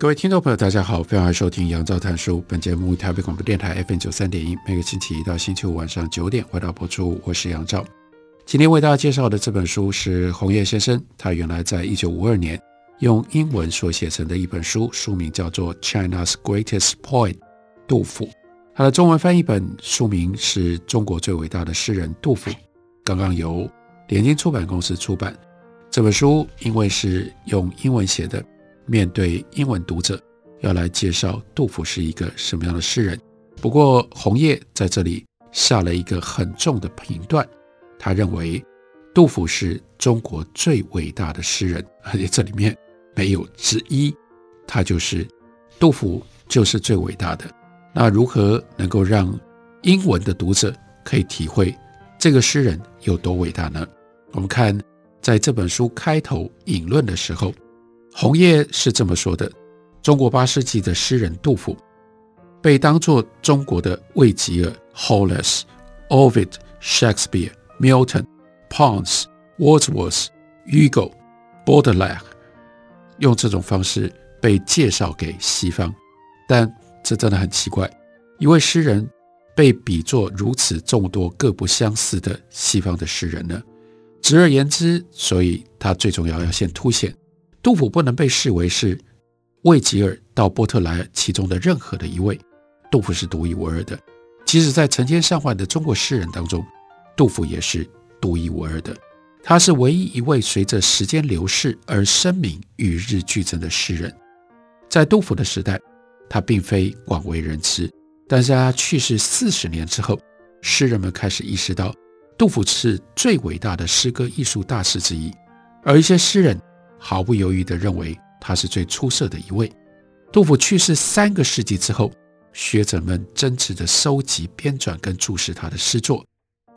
各位听众朋友，大家好，欢迎收听杨照谈书。本节目台北广播电台 FM 九三点一，每个星期一到星期五晚上九点回到播出。我是杨照。今天为大家介绍的这本书是红叶先生，他原来在一九五二年用英文所写成的一本书，书名叫做《China's Greatest Poet》，杜甫。他的中文翻译本书名是中国最伟大的诗人杜甫，刚刚由联经出版公司出版。这本书因为是用英文写的。面对英文读者，要来介绍杜甫是一个什么样的诗人。不过，红叶在这里下了一个很重的评断，他认为杜甫是中国最伟大的诗人，而且这里面没有之一，他就是杜甫就是最伟大的。那如何能够让英文的读者可以体会这个诗人有多伟大呢？我们看在这本书开头引论的时候。红叶是这么说的：中国八世纪的诗人杜甫，被当作中国的魏吉尔 （Horace）、Ovid、Shakespeare、Milton、Pons、Wordsworth、Hugo、Baudelaire，用这种方式被介绍给西方。但这真的很奇怪，一位诗人被比作如此众多各不相似的西方的诗人呢？直而言之，所以他最重要要先凸显。杜甫不能被视为是魏吉尔到波特莱尔其中的任何的一位，杜甫是独一无二的。即使在成千上万的中国诗人当中，杜甫也是独一无二的。他是唯一一位随着时间流逝而声名与日俱增的诗人。在杜甫的时代，他并非广为人知，但是他去世四十年之后，诗人们开始意识到杜甫是最伟大的诗歌艺术大师之一，而一些诗人。毫不犹豫地认为他是最出色的一位。杜甫去世三个世纪之后，学者们真挚地收集、编纂跟注释他的诗作。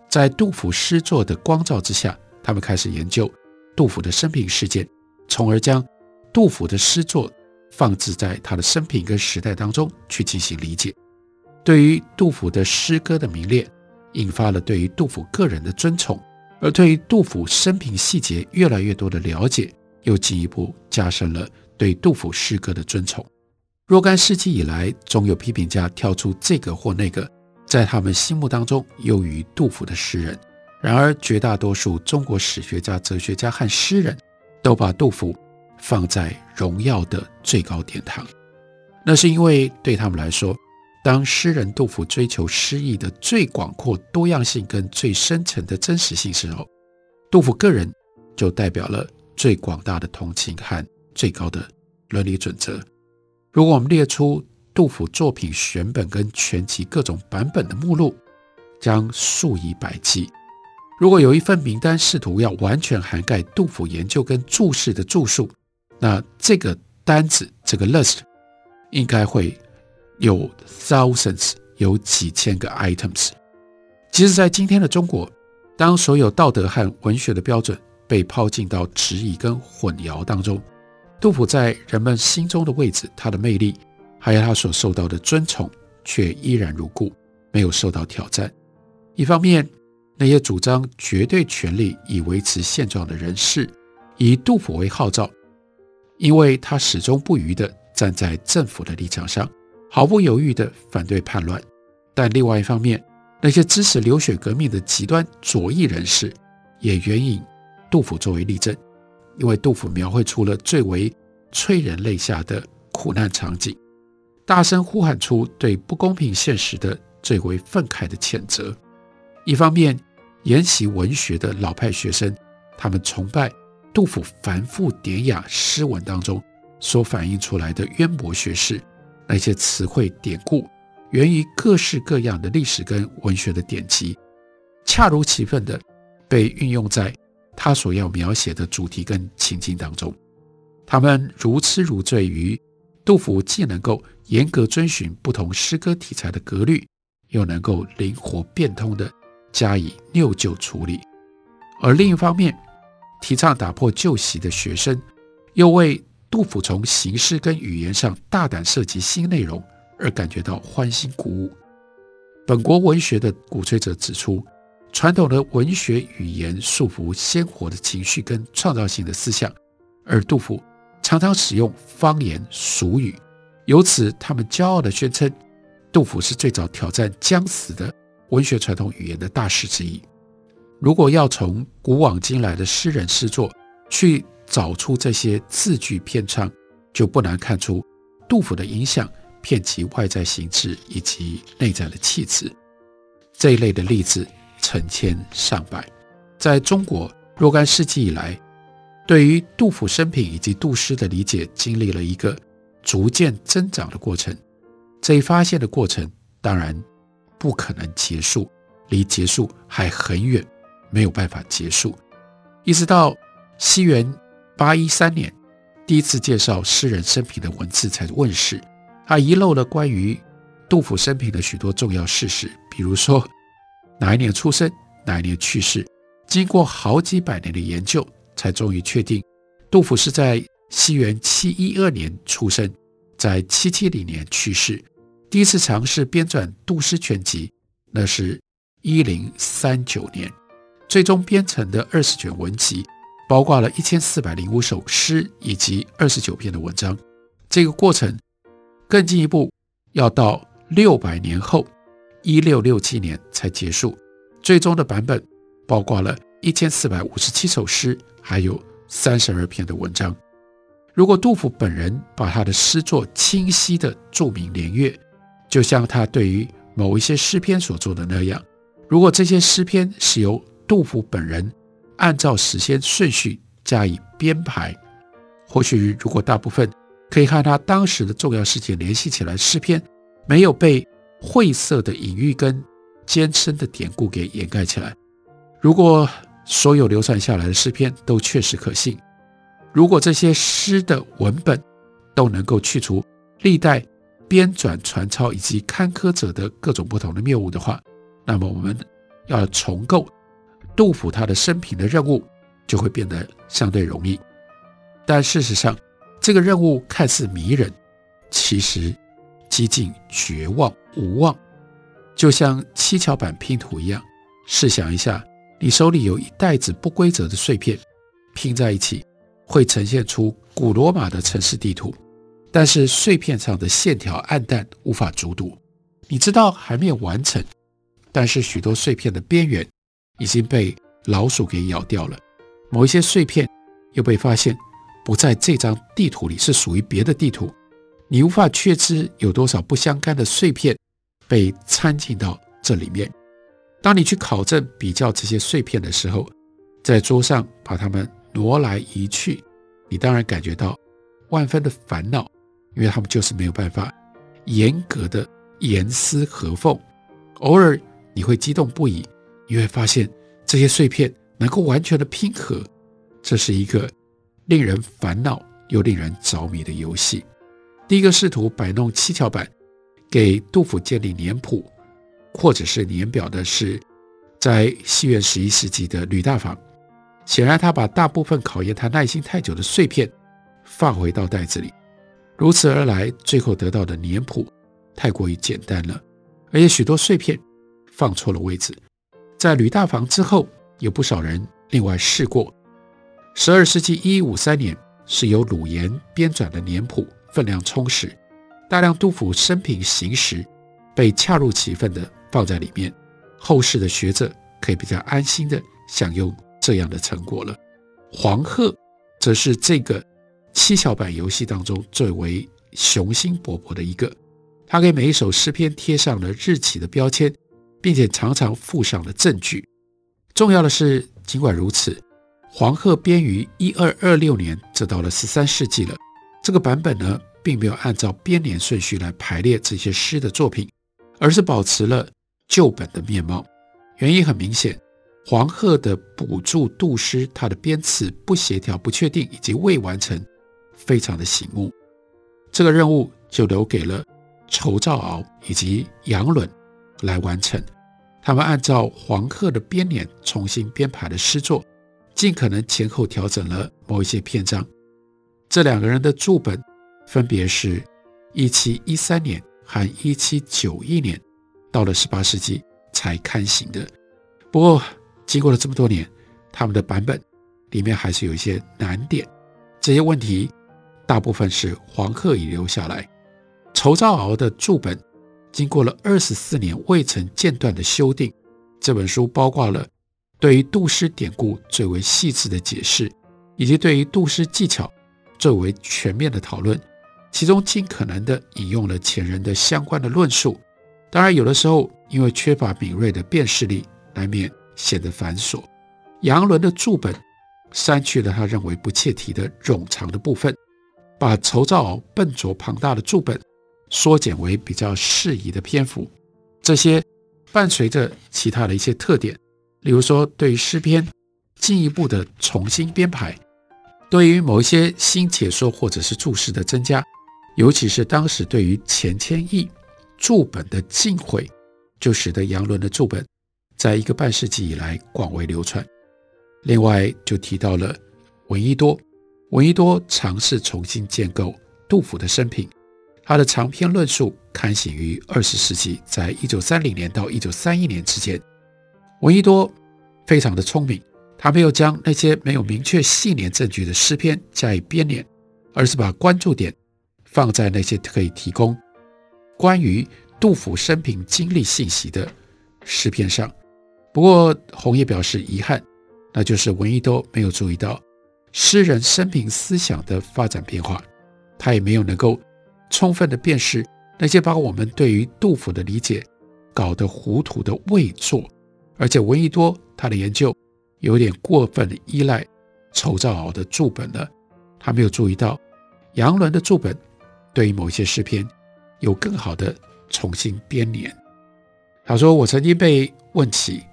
在杜甫诗作的光照之下，他们开始研究杜甫的生平事件，从而将杜甫的诗作放置在他的生平跟时代当中去进行理解。对于杜甫的诗歌的迷恋，引发了对于杜甫个人的尊崇，而对于杜甫生平细节越来越多的了解。又进一步加深了对杜甫诗歌的尊崇。若干世纪以来，总有批评家挑出这个或那个在他们心目当中优于杜甫的诗人。然而，绝大多数中国史学家、哲学家和诗人都把杜甫放在荣耀的最高殿堂。那是因为对他们来说，当诗人杜甫追求诗意的最广阔多样性跟最深层的真实性时候，杜甫个人就代表了。最广大的同情和最高的伦理准则。如果我们列出杜甫作品选本跟全集各种版本的目录，将数以百计。如果有一份名单试图要完全涵盖杜甫研究跟注释的著述，那这个单子这个 list 应该会有 thousands，有几千个 items。其实，在今天的中国，当所有道德和文学的标准被抛进到质疑跟混淆当中，杜甫在人们心中的位置，他的魅力，还有他所受到的尊崇，却依然如故，没有受到挑战。一方面，那些主张绝对权力以维持现状的人士，以杜甫为号召，因为他始终不渝地站在政府的立场上，毫不犹豫地反对叛乱。但另外一方面，那些支持流血革命的极端左翼人士，也援引。杜甫作为例证，因为杜甫描绘出了最为催人泪下的苦难场景，大声呼喊出对不公平现实的最为愤慨的谴责。一方面，研习文学的老派学生，他们崇拜杜甫繁复典雅诗文当中所反映出来的渊博学识，那些词汇典故源于各式各样的历史跟文学的典籍，恰如其分地被运用在。他所要描写的主题跟情境当中。他们如痴如醉于杜甫既能够严格遵循不同诗歌题材的格律，又能够灵活变通地加以拗旧处理；而另一方面，提倡打破旧习的学生，又为杜甫从形式跟语言上大胆涉及新内容而感觉到欢欣鼓舞。本国文学的鼓吹者指出，传统的文学语言束缚鲜活的情绪跟创造性的思想，而杜甫常常使用方言俗语，由此他们骄傲地宣称，杜甫是最早挑战将死的文学传统语言的大师之一。如果要从古往今来的诗人诗作去找出这些字句偏差，就不难看出杜甫的影响遍及外在形制以及内在的气质。这一类的例子成千上百，在中国若干世纪以来，对于杜甫生平以及杜诗的理解，经历了一个逐渐增长的过程。这一发现的过程当然不可能结束，离结束还很远。没有办法结束，一直到西元八一三年，第一次介绍诗人生平的文字才问世。他遗漏了关于杜甫生平的许多重要事实，比如说哪一年出生，哪一年去世。经过好几百年的研究，才终于确定杜甫是在西元七一二年出生，在七七零年去世。第一次尝试编纂《杜诗全集》，那是一零三九年。最终编成的二十卷文集，包括了一千四百零五首诗以及二十九篇的文章。这个过程更进一步，要到六百年后，一六六七年才结束。最终的版本包括了一千四百五十七首诗，还有三十二篇的文章。如果杜甫本人把他的诗作清晰地注明年月，就像他对于某一些诗篇所做的那样，如果这些诗篇是由杜甫本人按照时间顺序加以编排，或许如果大部分可以和他当时的重要事件联系起来，诗篇没有被晦涩的隐喻跟艰深的典故给掩盖起来。如果所有流传下来的诗篇都确实可信，如果这些诗的文本都能够去除历代编纂传抄以及刊刻者的各种不同的谬误的话，那么我们要重构。杜甫他的生平的任务就会变得相对容易，但事实上，这个任务看似迷人，其实几近绝望无望，就像七巧板拼图一样。试想一下，你手里有一袋子不规则的碎片，拼在一起会呈现出古罗马的城市地图，但是碎片上的线条暗淡，无法读懂。你知道还没有完成，但是许多碎片的边缘。已经被老鼠给咬掉了，某一些碎片又被发现不在这张地图里，是属于别的地图。你无法确知有多少不相干的碎片被掺进到这里面。当你去考证比较这些碎片的时候，在桌上把它们挪来移去，你当然感觉到万分的烦恼，因为他们就是没有办法严格的严丝合缝。偶尔你会激动不已。你会发现这些碎片能够完全的拼合，这是一个令人烦恼又令人着迷的游戏。第一个试图摆弄七巧板给杜甫建立年谱或者是年表的是在西元十一世纪的吕大舫。显然，他把大部分考验他耐心太久的碎片放回到袋子里，如此而来，最后得到的年谱太过于简单了，而且许多碎片放错了位置。在吕大舫之后，有不少人另外试过。十二世纪一五三年，是由鲁言编纂的年谱，分量充实，大量杜甫生平行实被恰如其分的放在里面，后世的学者可以比较安心的享用这样的成果了。黄鹤则是这个七巧板游戏当中最为雄心勃勃的一个，他给每一首诗篇贴上了日期的标签。并且常常附上了证据。重要的是，尽管如此，黄鹤编于一二二六年，这到了十三世纪了。这个版本呢，并没有按照编年顺序来排列这些诗的作品，而是保持了旧本的面貌。原因很明显，黄鹤的补助杜诗，它的编词不协调、不确定以及未完成，非常的醒目。这个任务就留给了仇兆鳌以及杨伦来完成。他们按照黄鹤的编年重新编排了诗作，尽可能前后调整了某一些篇章。这两个人的注本分别是一七一三年和一七九一年，到了十八世纪才刊行的。不过，经过了这么多年，他们的版本里面还是有一些难点。这些问题大部分是黄鹤遗留下来。仇兆鳌的注本经过了二十四年未曾间断的修订。这本书包括了对于杜诗典故最为细致的解释，以及对于杜诗技巧。最为全面的讨论，其中尽可能的引用了前人的相关的论述。当然，有的时候因为缺乏敏锐的辨识力，难免显得繁琐。杨伦的注本删去了他认为不切题的冗长的部分，把仇肇鳌笨拙庞大的注本缩减为比较适宜的篇幅。这些伴随着其他的一些特点，例如说对于诗篇进一步的重新编排。对于某一些新解说或者是注释的增加，尤其是当时对于钱谦益注本的禁讳，就使得杨伦的注本在一个半世纪以来广为流传。另外就提到了闻一多，闻一多尝试重新建构杜甫的生平，他的长篇论述刊行于二十世纪，在一九三零年到一九三一年之间。闻一多非常的聪明。他没有将那些没有明确细年证据的诗篇加以编年，而是把关注点放在那些可以提供关于杜甫生平经历信息的诗篇上。不过，红叶表示遗憾，那就是闻一多没有注意到诗人生平思想的发展变化，他也没有能够充分的辨识那些把我们对于杜甫的理解搞得糊涂的伪作，而且闻一多他的研究。有点过分的依赖仇兆鳌的注本了，他没有注意到杨伦的注本对于某些诗篇有更好的重新编年。他说：“我曾经被问起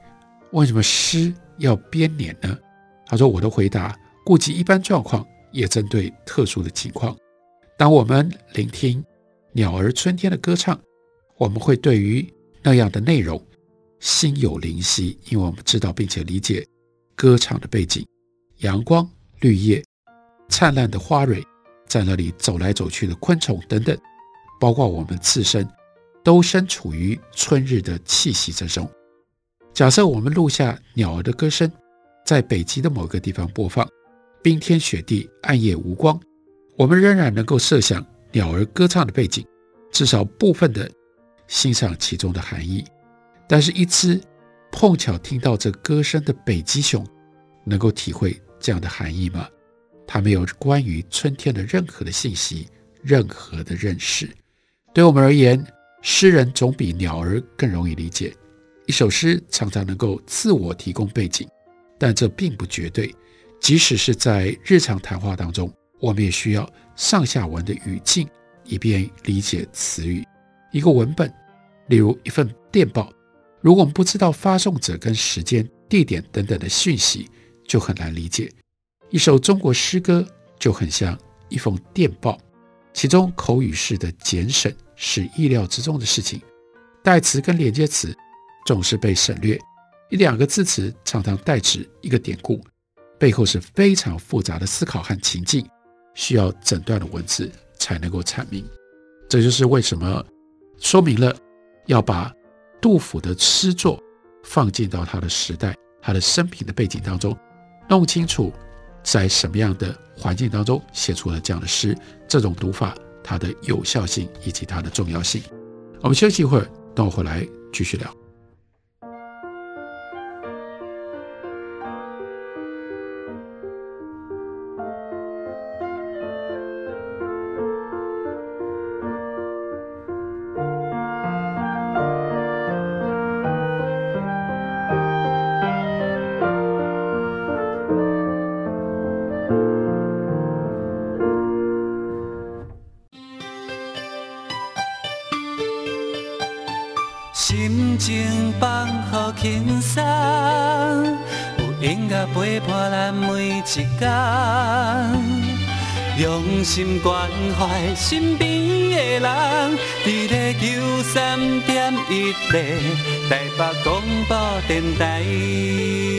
为什么诗要编年呢？”他说：“我的回答顾及一般状况，也针对特殊的情况。当我们聆听鸟儿春天的歌唱，我们会对于那样的内容心有灵犀，因为我们知道并且理解。”歌唱的背景，阳光、绿叶、灿烂的花蕊，在那里走来走去的昆虫等等，包括我们自身，都身处于春日的气息之中。假设我们录下鸟儿的歌声，在北极的某个地方播放，冰天雪地，暗夜无光，我们仍然能够设想鸟儿歌唱的背景，至少部分的欣赏其中的含义。但是，一只。碰巧听到这歌声的北极熊，能够体会这样的含义吗？他没有关于春天的任何的信息，任何的认识。对我们而言，诗人总比鸟儿更容易理解。一首诗常常能够自我提供背景，但这并不绝对。即使是在日常谈话当中，我们也需要上下文的语境，以便理解词语。一个文本，例如一份电报。如果我们不知道发送者跟时间、地点等等的讯息，就很难理解。一首中国诗歌就很像一封电报，其中口语式的简省是意料之中的事情，代词跟连接词总是被省略，一两个字词常常代指一个典故，背后是非常复杂的思考和情境，需要整段的文字才能够阐明。这就是为什么说明了要把。杜甫的诗作放进到他的时代、他的生平的背景当中，弄清楚在什么样的环境当中写出了这样的诗，这种读法它的有效性以及它的重要性。我们休息一会儿，等我回来继续聊。身边的人，伫咧九三点一个台北广播电台。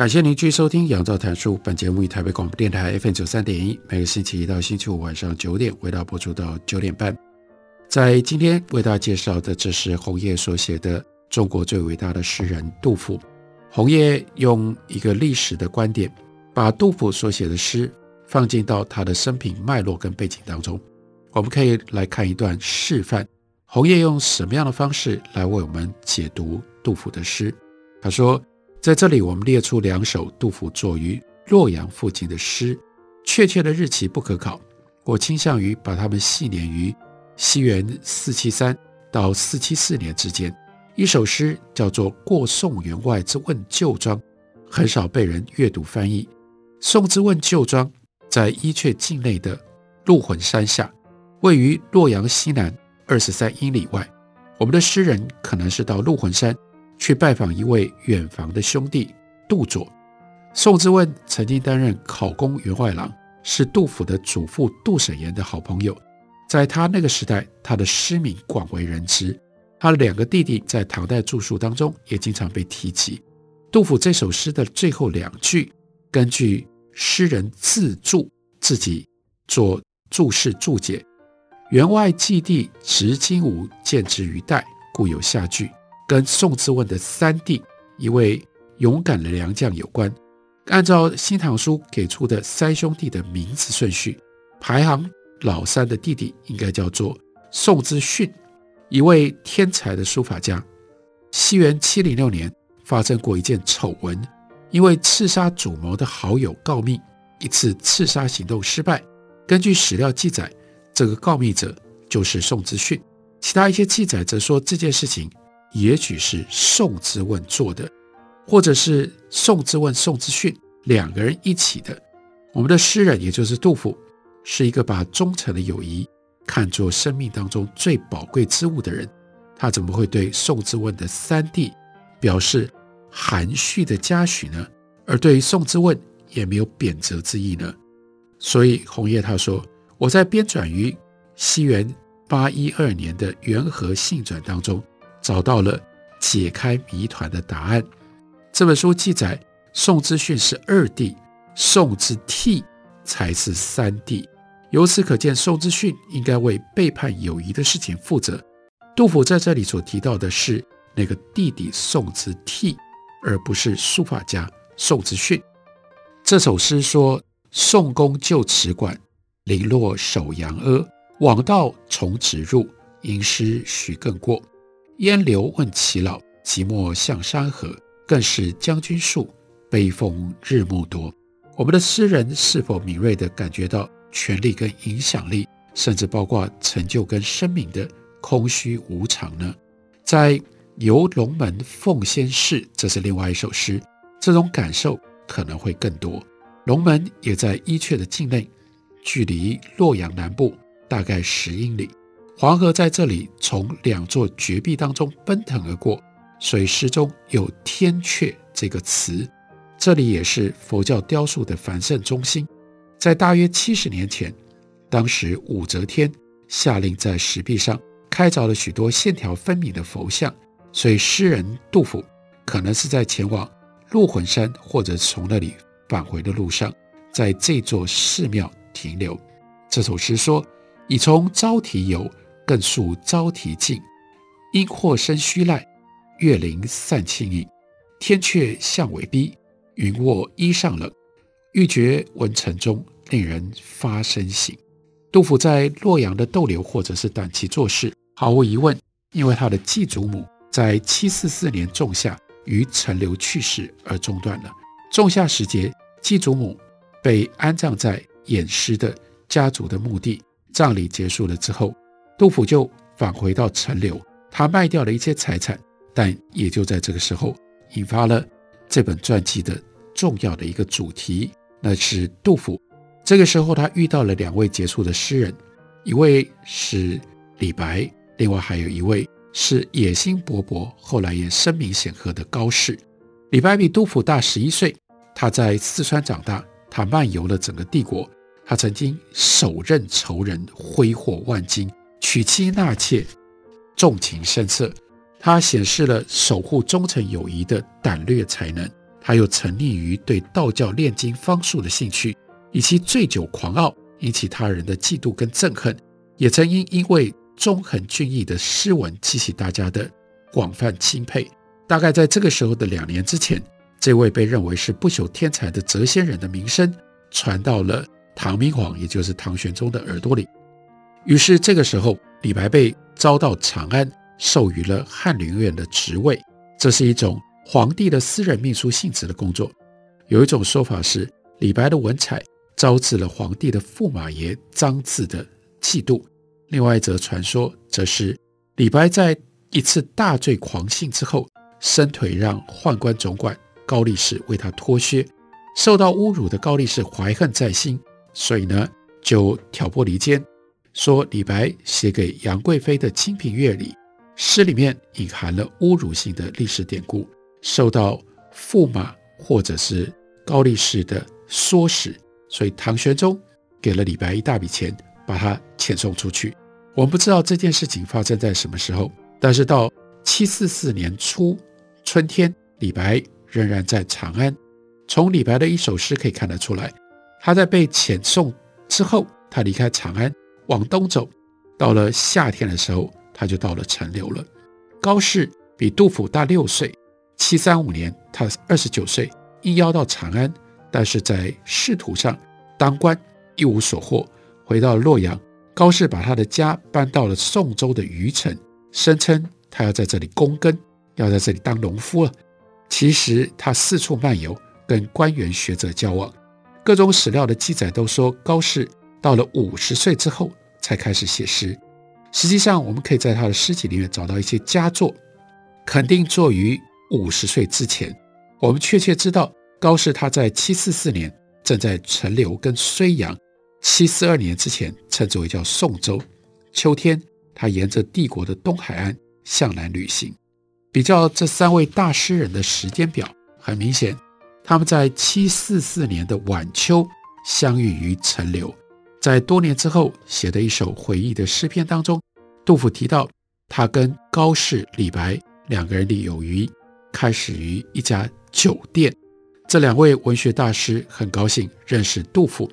感谢您继续收听《杨照谈书》。本节目以台北广播电台 FM 九三点一，每个星期一到星期五晚上九点，为大家播出到九点半。在今天为大家介绍的，这是红叶所写的中国最伟大的诗人杜甫。红叶用一个历史的观点，把杜甫所写的诗放进到他的生平脉络跟背景当中。我们可以来看一段示范，红叶用什么样的方式来为我们解读杜甫的诗。他说。在这里，我们列出两首杜甫作于洛阳附近的诗，确切的日期不可考。我倾向于把它们系年于西元四七三到四七四年之间。一首诗叫做《过宋员外之问旧庄》，很少被人阅读翻译。宋之问旧庄在伊阙境内的鹿魂山下，位于洛阳西南二十三英里外。我们的诗人可能是到鹿魂山。去拜访一位远房的兄弟杜佐。宋之问曾经担任考功员外郎，是杜甫的祖父杜审言的好朋友。在他那个时代，他的诗名广为人知。他的两个弟弟在唐代著述当中也经常被提及。杜甫这首诗的最后两句，根据诗人自注自己做注释注解：“员外寄弟执金吾，见之于代，故有下句。”跟宋之问的三弟，一位勇敢的良将有关。按照《新唐书》给出的三兄弟的名字顺序，排行老三的弟弟应该叫做宋之训，一位天才的书法家。西元七零六年发生过一件丑闻，因为刺杀主谋的好友告密，一次刺杀行动失败。根据史料记载，这个告密者就是宋之训。其他一些记载则说这件事情。也许是宋之问做的，或者是宋之问、宋之训两个人一起的。我们的诗人，也就是杜甫，是一个把忠诚的友谊看作生命当中最宝贵之物的人。他怎么会对宋之问的三弟表示含蓄的嘉许呢？而对于宋之问也没有贬责之意呢？所以红叶他说：“我在编纂于西元八一二年的《元和信转》当中。”找到了解开谜团的答案。这本书记载，宋之训是二弟，宋之悌才是三弟。由此可见，宋之训应该为背叛友谊的事情负责。杜甫在这里所提到的是那个弟弟宋之悌，而不是书法家宋之训。这首诗说：“宋公旧池馆，零落守阳阿。枉道从辄入，吟诗许更过。”烟流问耆老，寂寞向山河。更是将军树，悲风日暮多。我们的诗人是否敏锐地感觉到权力跟影响力，甚至包括成就跟生命的空虚无常呢？在《游龙门凤仙事》，这是另外一首诗，这种感受可能会更多。龙门也在伊阙的境内，距离洛阳南部大概十英里。黄河在这里从两座绝壁当中奔腾而过，所以诗中有“天阙”这个词。这里也是佛教雕塑的繁盛中心。在大约七十年前，当时武则天下令在石壁上开凿了许多线条分明的佛像，所以诗人杜甫可能是在前往鹿魂山或者从那里返回的路上，在这座寺庙停留。这首诗说：“已从招提游。”更宿招提径，阴或生虚赖，月灵散清影。天阙向尾逼，云卧衣上冷。欲绝闻城钟，令人发身醒。杜甫在洛阳的逗留或者是短期做事，毫无疑问，因为他的继祖母在七四四年仲夏于陈留去世而中断了。仲夏时节，继祖母被安葬在偃师的家族的墓地。葬礼结束了之后，杜甫就返回到陈留，他卖掉了一些财产，但也就在这个时候，引发了这本传记的重要的一个主题，那是杜甫。这个时候，他遇到了两位杰出的诗人，一位是李白，另外还有一位是野心勃勃，后来也声名显赫的高适。李白比杜甫大十一岁，他在四川长大，他漫游了整个帝国。他曾经手刃仇人，挥霍万金，娶妻纳妾，纵情声色。他显示了守护忠诚友谊的胆略才能。他又沉溺于对道教炼金方术的兴趣，以其醉酒狂傲，引起他人的嫉妒跟憎恨。也曾因因为忠恒俊逸的诗文，激起大家的广泛钦佩。大概在这个时候的两年之前，这位被认为是不朽天才的谪仙人的名声传到了。唐明皇，也就是唐玄宗的耳朵里。于是这个时候，李白被招到长安，授予了翰林院的职位。这是一种皇帝的私人秘书性质的工作。有一种说法是，李白的文采招致了皇帝的驸马爷张自的嫉妒。另外一则传说，则是李白在一次大醉狂兴之后，伸腿让宦官总管高力士为他脱靴，受到侮辱的高力士怀恨在心。所以呢，就挑拨离间，说李白写给杨贵妃的《清平乐》里，诗里面隐含了侮辱性的历史典故，受到驸马或者是高力士的唆使，所以唐玄宗给了李白一大笔钱，把他遣送出去。我们不知道这件事情发生在什么时候，但是到七四四年初春天，李白仍然在长安。从李白的一首诗可以看得出来。他在被遣送之后，他离开长安往东走，到了夏天的时候，他就到了陈留了。高适比杜甫大六岁，七三五年他二十九岁，应邀到长安，但是在仕途上当官一无所获，回到洛阳。高适把他的家搬到了宋州的虞城，声称他要在这里躬耕，要在这里当农夫了。其实他四处漫游，跟官员学者交往。各种史料的记载都说，高适到了五十岁之后才开始写诗。实际上，我们可以在他的诗集里面找到一些佳作，肯定作于五十岁之前。我们确切知道，高适他在七四四年正在陈留跟睢阳，七四二年之前称之为叫宋州。秋天，他沿着帝国的东海岸向南旅行。比较这三位大诗人的时间表，很明显。他们在七四四年的晚秋相遇于陈留，在多年之后写的一首回忆的诗篇当中，杜甫提到他跟高适、李白两个人的友谊开始于一家酒店。这两位文学大师很高兴认识杜甫，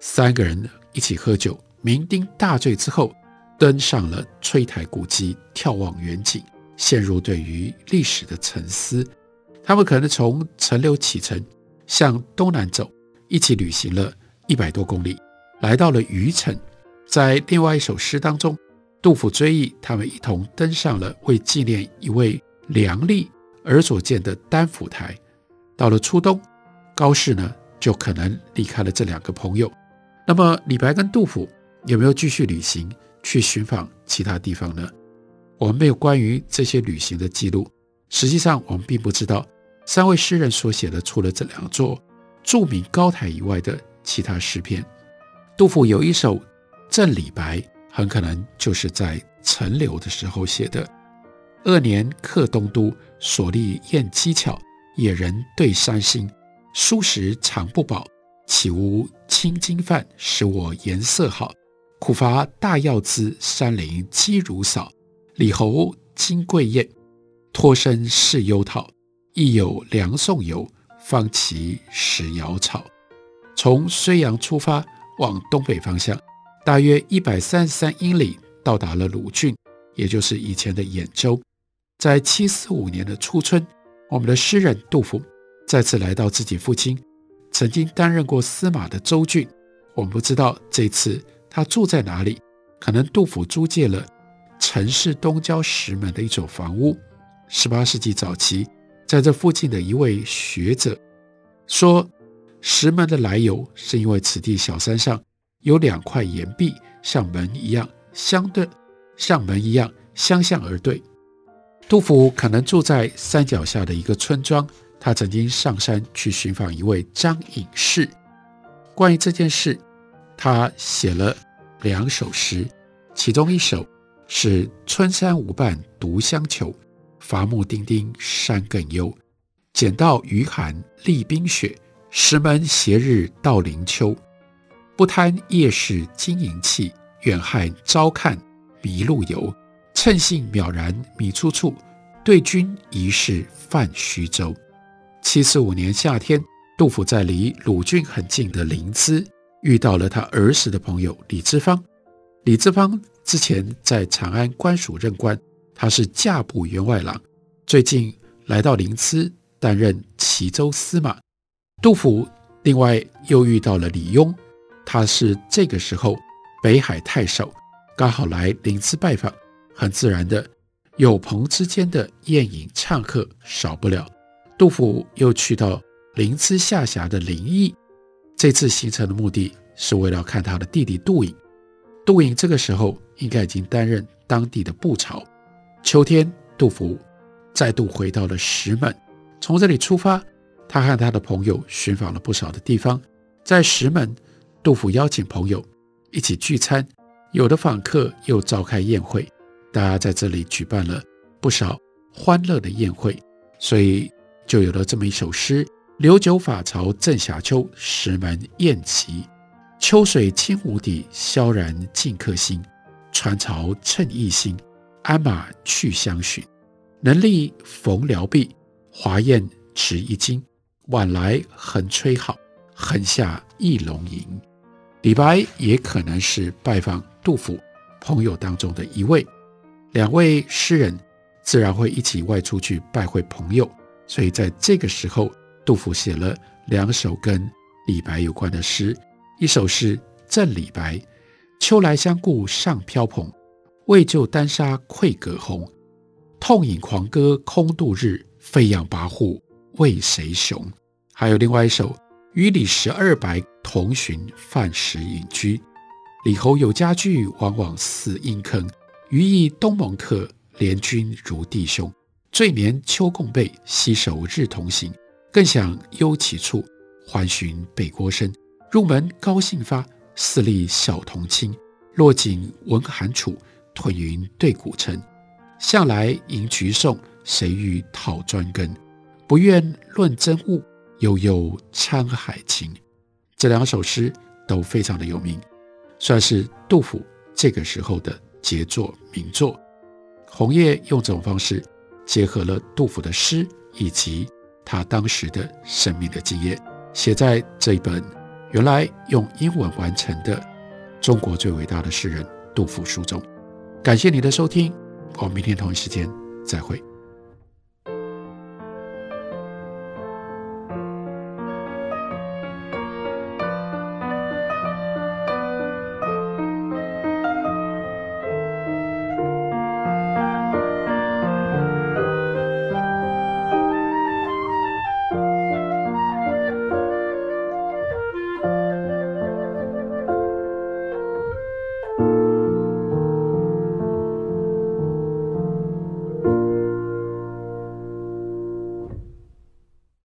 三个人一起喝酒，酩酊大醉之后，登上了崔台古迹，眺望远景，陷入对于历史的沉思。他们可能从陈留启程，向东南走，一起旅行了一百多公里，来到了虞城。在另外一首诗当中，杜甫追忆他们一同登上了为纪念一位梁吏而所建的丹府台。到了初冬，高适呢就可能离开了这两个朋友。那么李白跟杜甫有没有继续旅行去寻访其他地方呢？我们没有关于这些旅行的记录。实际上，我们并不知道。三位诗人所写的，除了这两座著名高台以外的其他诗篇，杜甫有一首《赠李白》，很可能就是在陈留的时候写的。二年客东都，所历厌机巧，野人对山心。蔬食常不饱，岂无青金饭，使我颜色好。苦乏大药滋，山林积如扫。李侯金贵宴，托生事忧讨。亦有梁宋游，方其食瑶草。从睢阳出发，往东北方向，大约一百三十三英里，到达了鲁郡，也就是以前的兖州。在七四五年的初春，我们的诗人杜甫再次来到自己父亲曾经担任过司马的州郡。我们不知道这次他住在哪里，可能杜甫租借了陈氏东郊石门的一所房屋。十八世纪早期。在这附近的一位学者说，石门的来由是因为此地小山上有两块岩壁，像门一样相对，像门一样相向而对。杜甫可能住在山脚下的一个村庄，他曾经上山去寻访一位张隐士。关于这件事，他写了两首诗，其中一首是“春山无伴独相求，伐木丁丁山更幽。捡到余寒立冰雪，石门斜日到林丘。不贪夜市金银器，远汉朝看迷路游。”乘兴渺然迷处处，对君疑是泛虚舟。七四五年夏天，杜甫在离鲁郡很近的临淄遇到了他儿时的朋友李之芳。李之芳之前在长安官署任官，他是驾部员外郎，最近来到临淄担任齐州司马。杜甫另外又遇到了李邕，他是这个时候北海太守，刚好来临淄拜访。很自然的，友朋之间的宴饮唱和少不了。杜甫又去到临淄下辖的临沂，这次行程的目的是为了看他的弟弟杜隐。杜隐这个时候应该已经担任当地的布朝。秋天，杜甫再度回到了石门，从这里出发，他和他的朋友寻访了不少的地方。在石门，杜甫邀请朋友一起聚餐，有的访客又召开宴会。大家在这里举办了不少欢乐的宴会，所以就有了这么一首诗：“留酒法曹正夏秋，石门宴齐。秋水清无底，萧然尽客心。船潮趁意兴，鞍马去相寻。能力逢辽壁，华宴持一金。晚来横吹好，横下翼龙吟。”李白也可能是拜访杜甫朋友当中的一位。两位诗人自然会一起外出去拜会朋友，所以在这个时候，杜甫写了两首跟李白有关的诗。一首是《赠李白》：“秋来相顾尚飘蓬，为救丹砂愧葛洪。痛饮狂歌空度日，飞扬跋扈为谁雄？”还有另外一首：“与李十二白同寻饭食隐居，李侯有家具，往往似阴坑。”余忆东盟客，怜君如弟兄。醉眠秋共被，携手日同行。更想幽其处，还寻北郭生。入门高兴发，似立小童亲。落井闻寒楚，吞云对古城。向来吟菊颂，谁欲讨专根？不愿论真物，悠悠沧海情。这两首诗都非常的有名，算是杜甫这个时候的。杰作名作，红叶用这种方式结合了杜甫的诗以及他当时的生命的经验，写在这一本原来用英文完成的《中国最伟大的诗人杜甫》书中。感谢你的收听，我们明天同一时间再会。